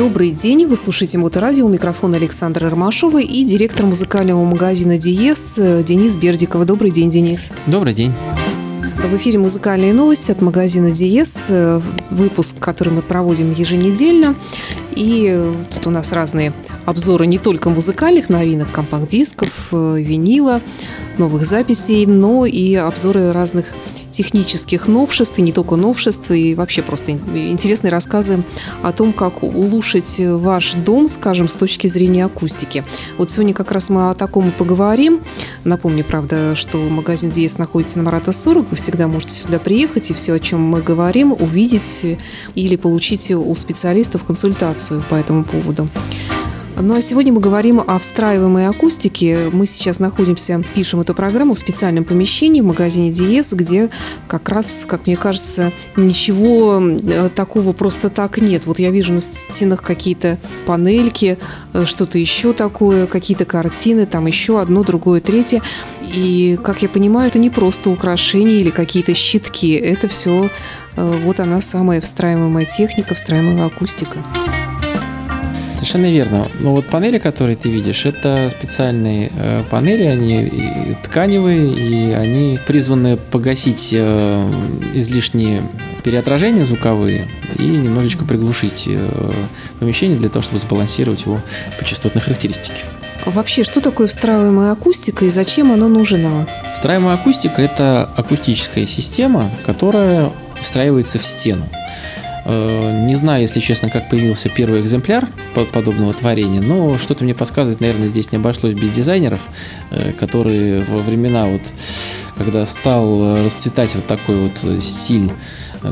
Добрый день, вы слушаете Моторадио, у микрофона Александра Ромашова и директор музыкального магазина «Диез» Денис Бердикова. Добрый день, Денис. Добрый день. В эфире музыкальные новости от магазина «Диез», выпуск, который мы проводим еженедельно. И тут у нас разные обзоры не только музыкальных новинок, компакт-дисков, винила, новых записей, но и обзоры разных технических новшеств, и не только новшеств, и вообще просто интересные рассказы о том, как улучшить ваш дом, скажем, с точки зрения акустики. Вот сегодня как раз мы о таком и поговорим. Напомню, правда, что магазин Диес находится на Марата 40. Вы всегда можете сюда приехать и все, о чем мы говорим, увидеть или получить у специалистов консультацию по этому поводу. Ну а сегодня мы говорим о встраиваемой акустике. Мы сейчас находимся, пишем эту программу в специальном помещении в магазине Диес, где как раз, как мне кажется, ничего э, такого просто так нет. Вот я вижу на стенах какие-то панельки, э, что-то еще такое, какие-то картины, там еще одно, другое, третье. И, как я понимаю, это не просто украшения или какие-то щитки. Это все э, вот она самая встраиваемая техника, встраиваемая акустика. Совершенно верно. Но вот панели, которые ты видишь, это специальные э, панели, они тканевые, и они призваны погасить э, излишние переотражения звуковые и немножечко приглушить э, помещение для того, чтобы сбалансировать его по частотной характеристике. Вообще, что такое встраиваемая акустика и зачем она нужна? Встраиваемая акустика – это акустическая система, которая встраивается в стену. Э, не знаю, если честно, как появился первый экземпляр подобного творения, но что-то мне подсказывает, наверное, здесь не обошлось без дизайнеров, э, которые во времена вот когда стал расцветать вот такой вот стиль Э,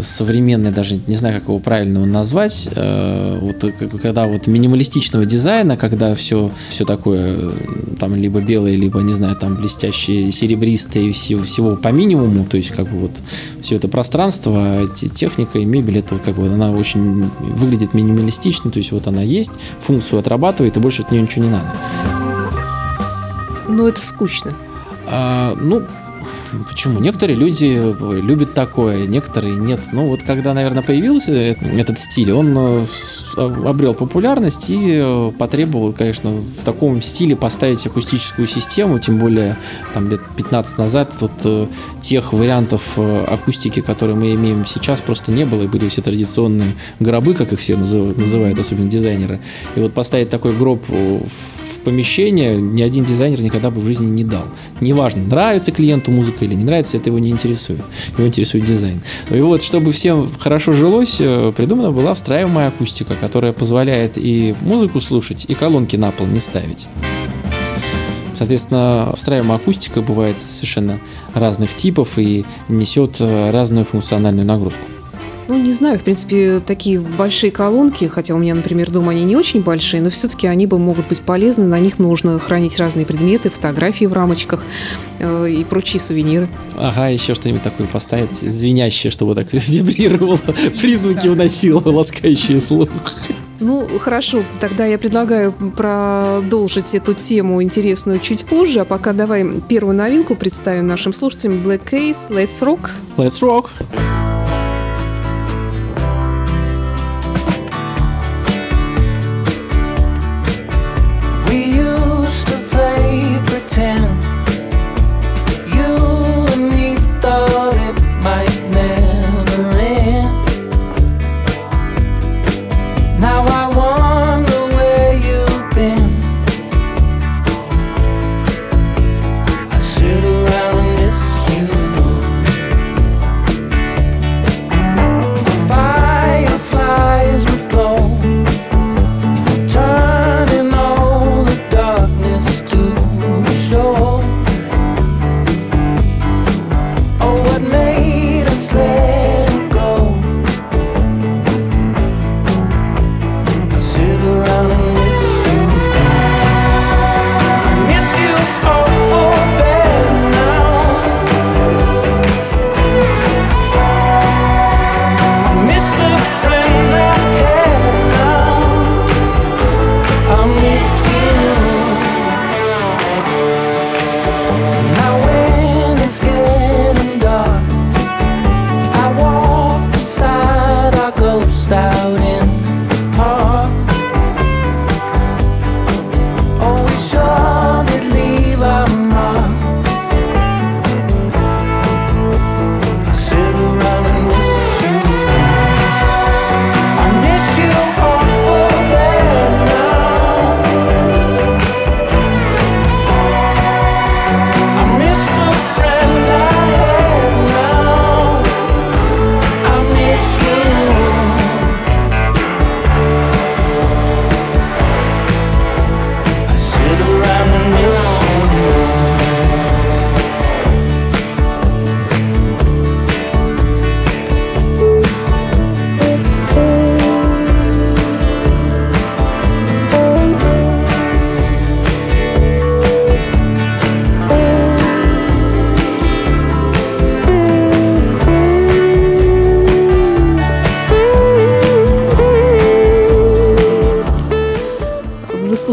современный, даже не знаю, как его правильно назвать, э, вот когда вот минималистичного дизайна, когда все, все такое э, там либо белое, либо, не знаю, там блестящее, серебристое, всего, всего по минимуму, то есть как бы вот все это пространство, техника и мебель, это как бы она очень выглядит минималистично, то есть вот она есть, функцию отрабатывает, и больше от нее ничего не надо. Но это скучно. А, ну, Почему? Некоторые люди э, любят такое, некоторые нет. Ну вот когда, наверное, появился этот стиль, он э, обрел популярность и э, потребовал, конечно, в таком стиле поставить акустическую систему, тем более там лет 15 назад вот тех вариантов акустики, которые мы имеем сейчас, просто не было, и были все традиционные гробы, как их все называют, особенно дизайнеры. И вот поставить такой гроб в помещение ни один дизайнер никогда бы в жизни не дал. Неважно, нравится клиенту музыка или не нравится, это его не интересует. Его интересует дизайн. И вот, чтобы всем хорошо жилось, э, придумана была встраиваемая акустика, которая позволяет и музыку слушать, и колонки на пол не ставить. Соответственно, встраиваемая акустика бывает совершенно разных типов и несет э, разную функциональную нагрузку. Ну, не знаю, в принципе, такие большие колонки, хотя у меня, например, дома они не очень большие, но все-таки они бы могут быть полезны, на них нужно хранить разные предметы, фотографии в рамочках э, и прочие сувениры. Ага, еще что-нибудь такое поставить, звенящее, чтобы так вибрировало, призвуки вносило, ласкающие слух. Ну, хорошо, тогда я предлагаю продолжить эту тему интересную чуть позже, а пока давай первую новинку представим нашим слушателям Black Case, Let's Rock. Let's Rock. Вы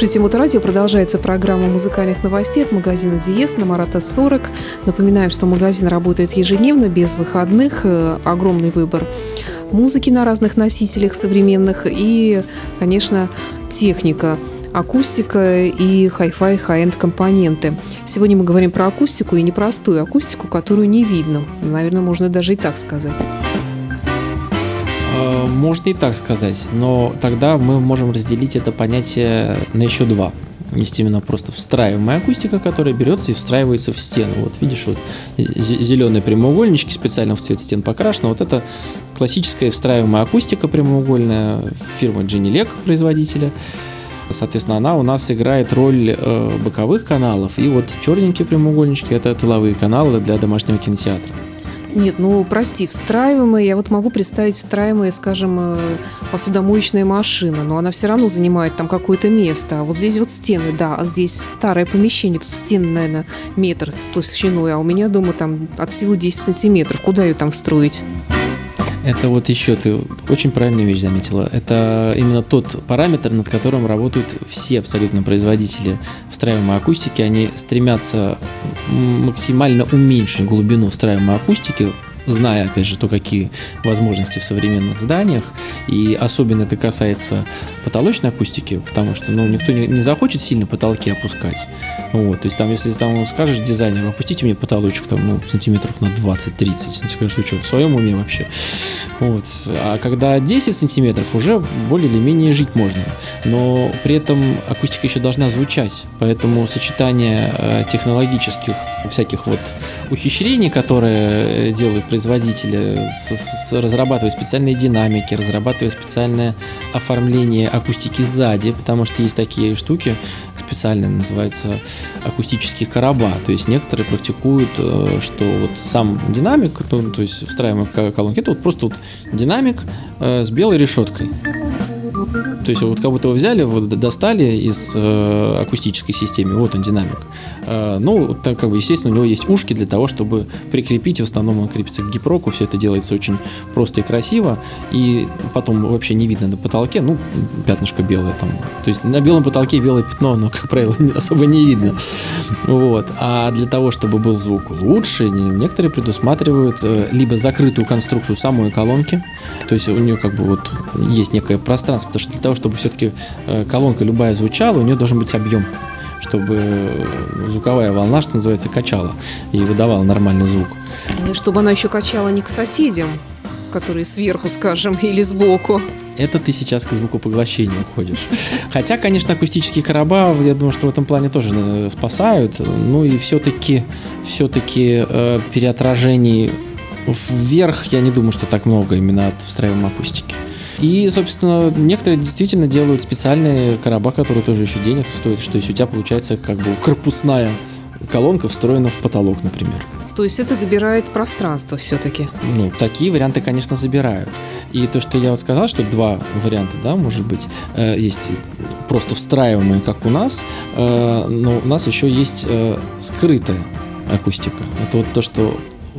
слушаете Моторадио. Продолжается программа музыкальных новостей от магазина Диес на Марата 40. Напоминаем, что магазин работает ежедневно, без выходных. Э, огромный выбор музыки на разных носителях современных и, конечно, техника акустика и хай-фай, хай-энд компоненты. Сегодня мы говорим про акустику и непростую акустику, которую не видно. Наверное, можно даже и так сказать. Э, можно и так сказать, но тогда мы можем разделить это понятие на еще два. Есть именно просто встраиваемая акустика, которая берется и встраивается в стену. Вот видишь, вот зеленые прямоугольнички специально в цвет стен покрашены. Вот это классическая встраиваемая акустика прямоугольная фирмы Genelec, производителя. Соответственно, она у нас играет роль э, боковых каналов. И вот черненькие прямоугольнички – это тыловые каналы для домашнего кинотеатра. Нет, ну прости, встраиваемая, я вот могу представить встраиваемая, скажем, э, посудомоечная машина, но она все равно занимает там какое-то место. А вот здесь вот стены, да, а здесь старое помещение, тут стены, наверное, метр толщиной, а у меня дома там от силы 10 сантиметров. Куда ее там встроить? Это вот еще ты очень правильную вещь заметила. Это именно тот параметр, над которым работают все абсолютно производители встраиваемой акустики. Они стремятся максимально уменьшить глубину встраиваемой акустики зная, опять же, то, какие возможности в современных зданиях. И особенно это касается потолочной акустики, потому что ну, никто не, не захочет сильно потолки опускать. Вот, то есть там, если там скажешь дизайнеру, опустите мне потолочек там, ну, сантиметров на 20-30, он скажет, вы что, в своем уме вообще? Вот. А когда 10 сантиметров, уже более или менее жить можно. Но при этом акустика еще должна звучать, поэтому сочетание э, технологических всяких вот ухищрений, которые делают производители, разрабатывая специальные динамики, разрабатывая специальное оформление акустики сзади, потому что есть такие штуки, специально называются акустические короба. То есть некоторые практикуют, э, что вот сам динамик, ну, то есть встраиваемая колонки, это вот просто вот динамик э, с белой решеткой. То есть вот как будто вы взяли, вот достали из э, акустической системы, вот он динамик. Э, ну, так как бы, естественно, у него есть ушки для того, чтобы прикрепить, в основном он крепится к гипроку, все это делается очень просто и красиво, и потом вообще не видно на потолке, ну, пятнышко белое там. То есть на белом потолке белое пятно, но, как правило, особо не видно. Вот. А для того, чтобы был звук лучше, некоторые предусматривают э, либо закрытую конструкцию самой колонки, то есть у нее как бы вот есть некое пространство, что для того, чтобы все-таки э, колонка любая звучала, у нее должен быть объем чтобы э, звуковая волна, что называется, качала и выдавала нормальный звук. Ну, чтобы она еще качала не к соседям, которые сверху, скажем, или сбоку. Это ты сейчас к звукопоглощению уходишь. Хотя, конечно, акустические короба, я думаю, что в этом плане тоже э, спасают. Ну и все-таки, все-таки э, переотражений вверх, я не думаю, что так много именно от встраиваемой акустики. И, собственно, некоторые действительно делают специальные короба, которые тоже еще денег стоят, что есть у тебя получается как бы корпусная колонка встроена в потолок, например. То есть это забирает пространство все-таки? Ну, такие варианты, конечно, забирают. И то, что я вот сказал, что два варианта, да, может быть, э, есть просто встраиваемые, как у нас, э, но у нас еще есть э, скрытая акустика. Это вот то, что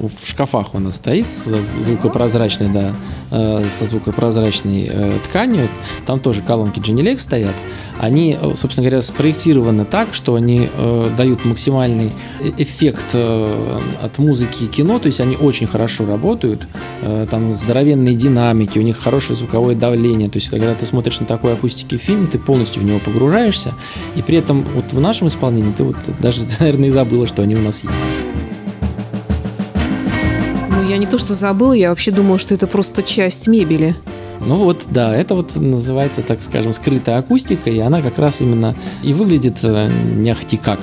в шкафах у нас стоит со звукопрозрачной, да, э, со звукопрозрачной э, тканью. Там тоже колонки Genelec стоят. Они, э, собственно говоря, спроектированы так, что они дают максимальный эффект от музыки и кино, то есть они очень хорошо работают. Там здоровенные динамики, у них хорошее звуковое давление. То есть когда ты смотришь на такой акустике фильм, ты полностью в него погружаешься. И при этом вот в нашем исполнении ты вот даже, наверное, и забыла, что они у нас есть то что забыла, я вообще думала, что это просто часть мебели. Ну вот, да, это вот называется, так скажем, скрытая акустика, и она как раз именно и выглядит э, не ахти как.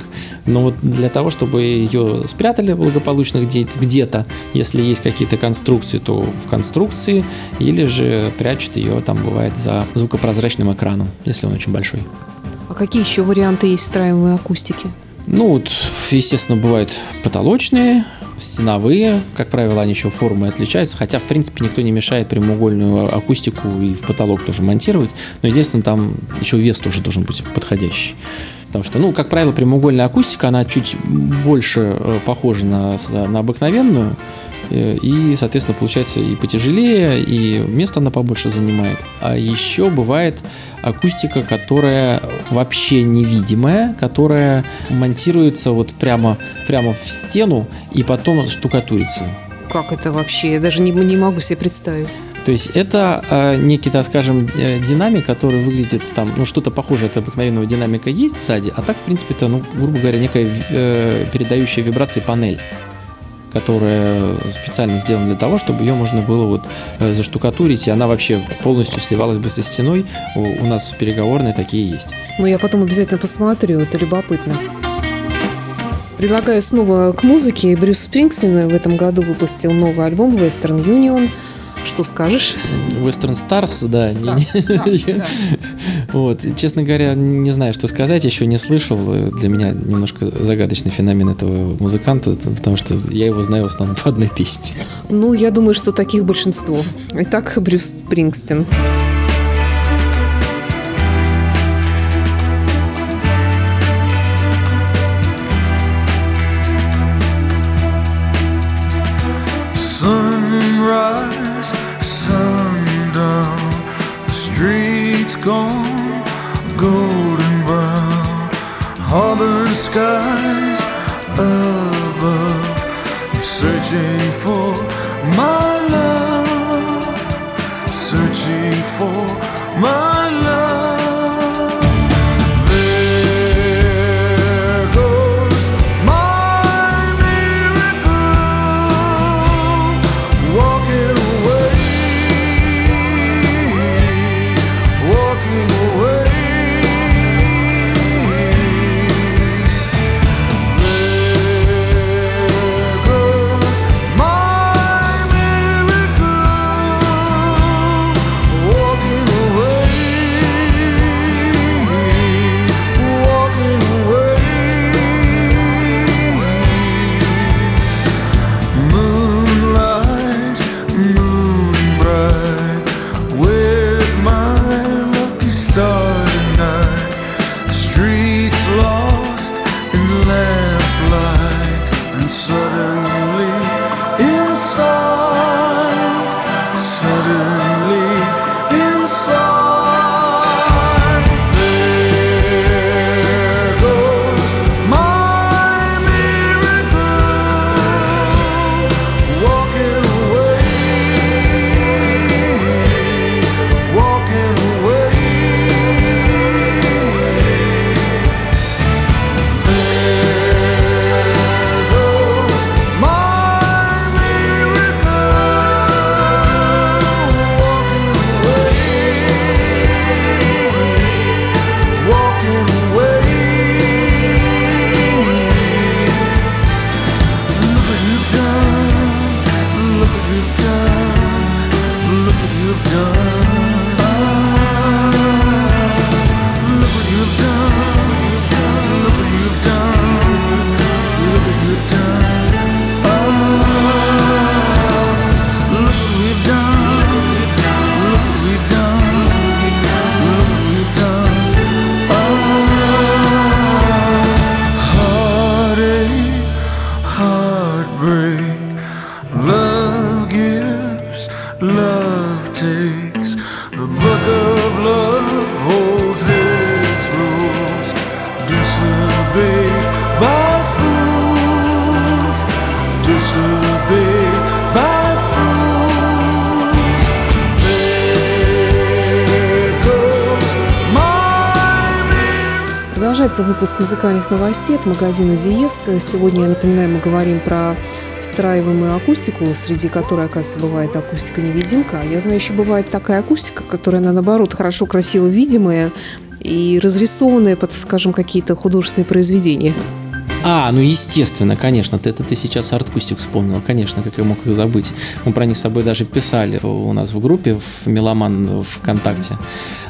Но вот для того, чтобы ее спрятали благополучно где- где-то, если есть какие-то конструкции, то в конструкции, или же прячут ее, там бывает, за звукопрозрачным экраном, если он очень большой. А какие еще варианты есть встраиваемой акустики? Ну, вот, естественно, бывают потолочные, стеновые, как правило, они еще формы отличаются, хотя, в принципе, никто не мешает прямоугольную акустику и в потолок тоже монтировать, но единственное, там еще вес тоже должен быть подходящий. Потому что, ну, как правило, прямоугольная акустика, она чуть больше э, похожа на, на обыкновенную, и, соответственно, получается и потяжелее, и место она побольше занимает. А еще бывает акустика, которая вообще невидимая, которая монтируется вот прямо, прямо в стену и потом штукатурится. Как это вообще? Я даже не, не могу себе представить. То есть это э, некий, так скажем, э, динамик, который выглядит там, ну что-то похожее от обыкновенного динамика есть сзади, а так, в принципе, это, ну, грубо говоря, некая э, передающая вибрации панель которая специально сделана для того, чтобы ее можно было вот э, заштукатурить, и она вообще полностью сливалась бы со стеной. У, нас в переговорной такие есть. Ну, я потом обязательно посмотрю, это любопытно. Предлагаю снова к музыке. Брюс Спрингстин в этом году выпустил новый альбом Western Union. Что скажешь? Western Stars, да. Stars, Stars, да. Вот, честно говоря, не знаю, что сказать, еще не слышал. Для меня немножко загадочный феномен этого музыканта, потому что я его знаю в основном по одной песне. Ну, я думаю, что таких большинство. Итак, Брюс Спрингстин. Sunrise, harbor skies above. I'm searching for my love, searching for my love. Выпуск музыкальных новостей от магазина Диес. Сегодня, я напоминаю, мы говорим про встраиваемую акустику, среди которой, оказывается, бывает акустика-невидимка. Я знаю, еще бывает такая акустика, которая, наоборот, хорошо, красиво видимая и разрисованная под, скажем, какие-то художественные произведения. А, ну естественно, конечно, ты, это ты сейчас арткустик вспомнил, конечно, как я мог их забыть. Мы про них с собой даже писали у нас в группе, в Меломан ВКонтакте.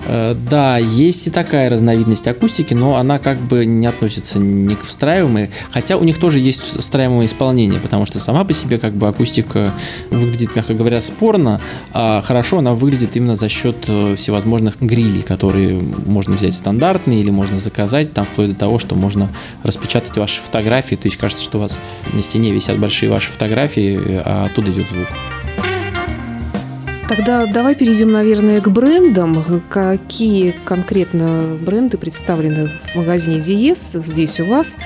Э, Да, есть и такая разновидность акустики, но она как бы не относится ни к встраиваемой, хотя у них тоже есть встраиваемое исполнение, потому что сама по себе как бы акустика выглядит, мягко говоря, спорно, а хорошо она выглядит именно за счет э, всевозможных грилей, которые можно взять стандартные или можно заказать, там вплоть до того, что можно распечатать ваши фотографии, то есть кажется, что у вас на стене висят большие ваши фотографии, а оттуда идет звук. Тогда давай перейдем, наверное, к брендам. Какие конкретно бренды представлены в магазине Диес здесь у вас?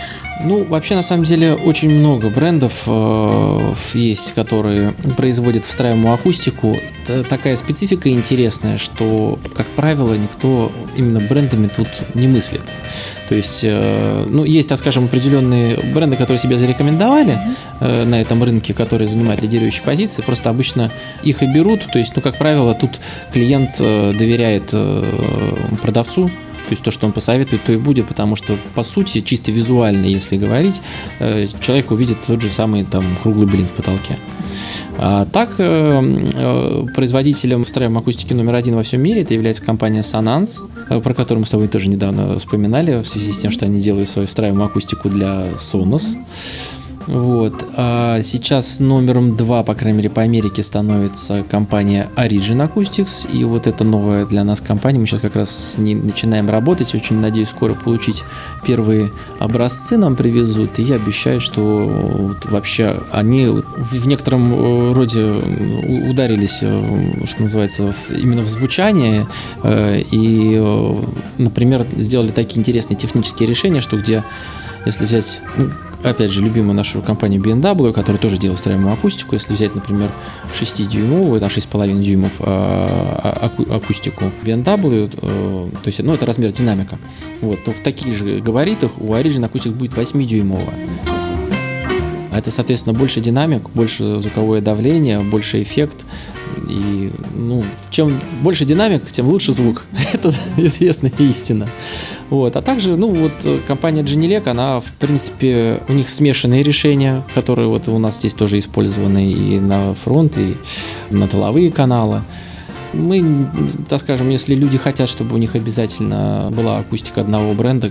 Ну, вообще, на самом деле, очень много брендов э, есть, которые производят встраиваемую акустику. Это такая специфика интересная, что, как правило, никто именно брендами тут не мыслит. То есть, э, ну, есть, так скажем, определенные бренды, которые себя зарекомендовали э, на этом рынке, которые занимают лидирующие позиции, просто обычно их и берут. То есть, ну, как правило, тут клиент э, доверяет э, продавцу, то есть то, что он посоветует, то и будет, потому что, по сути, чисто визуально, если говорить, э, человек увидит тот же самый там круглый блин в потолке. А так, э, э, производителем встраиваемой акустики номер один во всем мире это является компания Sonance, про которую мы с тобой тоже недавно вспоминали, в связи с тем, что они делают свою встраиваемую акустику для Sonos. Вот. А сейчас номером два, по крайней мере, по Америке становится компания Origin Acoustics. И вот это новая для нас компания. Мы сейчас как раз с ней начинаем работать. Очень надеюсь скоро получить первые образцы нам привезут. И я обещаю, что вот вообще они в некотором э, роде ударились, э, что называется, именно в звучание. Э, и, например, сделали такие интересные технические решения, что где если взять ну, опять же, любимую нашу компанию BMW, которая тоже делает встраиваемую акустику. Если взять, например, 6-дюймовую, там 6,5 дюймов а, а, акустику BMW, э, то есть, ну, это размер динамика, вот, то в таких же габаритах у Origin акустик будет 8-дюймовая. А это, соответственно, больше динамик, больше звуковое давление, больше эффект. И, ну, чем больше динамик, тем лучше звук. это известная истина. Вот. А также, ну вот э, компания Genelec, она в принципе, у них смешанные решения, которые вот у нас здесь тоже использованы и на фронт, и на тыловые каналы мы, так скажем, если люди хотят, чтобы у них обязательно была акустика одного бренда,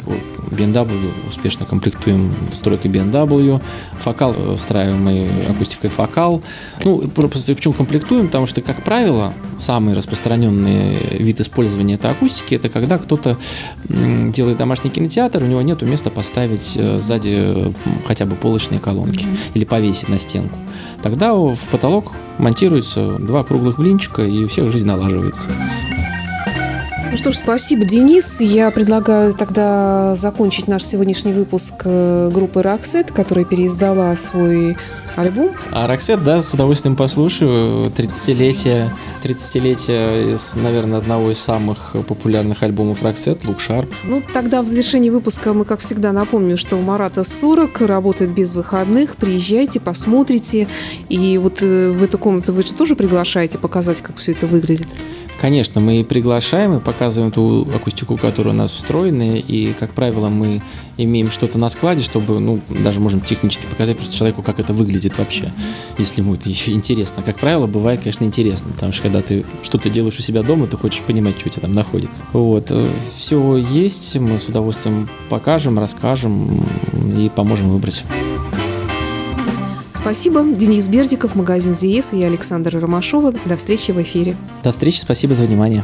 BMW успешно комплектуем стройкой BMW, фокал э, встраиваемый акустикой фокал. Ну, просто почему комплектуем? Потому что, как правило, самый распространенный вид использования этой акустики это когда кто-то делает домашний кинотеатр, у него нет места поставить э, сзади хотя бы полочные колонки mm-hmm. или повесить на стенку. Тогда в потолок монтируется два круглых блинчика, и у всех жизнь налаживается. Ну что ж, спасибо, Денис. Я предлагаю тогда закончить наш сегодняшний выпуск э, группы Роксет, которая переиздала свой альбом. А Роксет, да, с удовольствием послушаю. 30-летие, 30-летие, наверное, одного из самых популярных альбомов Роксет, Лук Шарп. Ну, тогда в завершении выпуска мы, как всегда, напомним, что у Марата 40, работает без выходных. Приезжайте, посмотрите. И вот э, в эту комнату вы же тоже приглашаете показать, как все это выглядит? Конечно, мы приглашаем и показываем ту акустику, которая у нас встроена, и, как правило, мы имеем что-то на складе, чтобы, ну, даже можем технически показать просто человеку, как это выглядит вообще, если ему это еще интересно. Как правило, бывает, конечно, интересно, потому что когда ты что-то делаешь у себя дома, ты хочешь понимать, что у тебя там находится. Вот, э, все есть, мы с удовольствием покажем, расскажем и поможем выбрать. Спасибо. Денис Бердиков, магазин Диес и Александр Ромашова. До встречи в эфире. До встречи. Спасибо за внимание.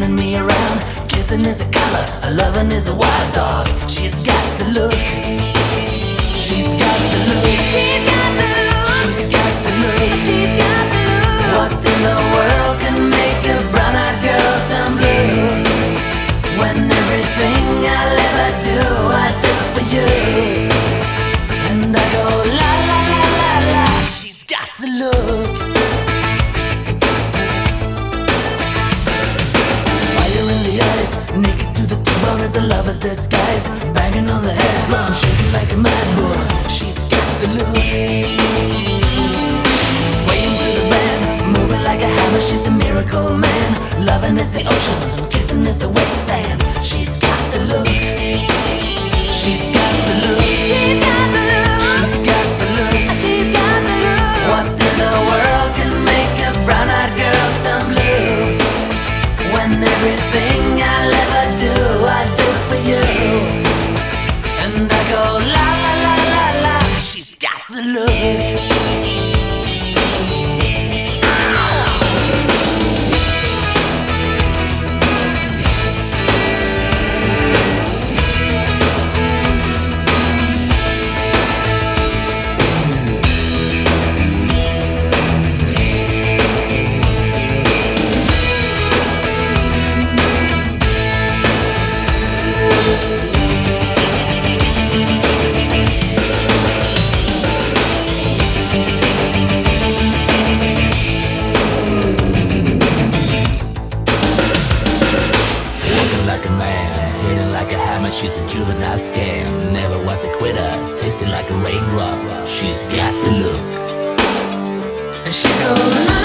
spinning me around. Kissing is a color, loving is a wild dog. She's got the look. She's got the look. She's got the skies, banging on the head headlines. And she goes,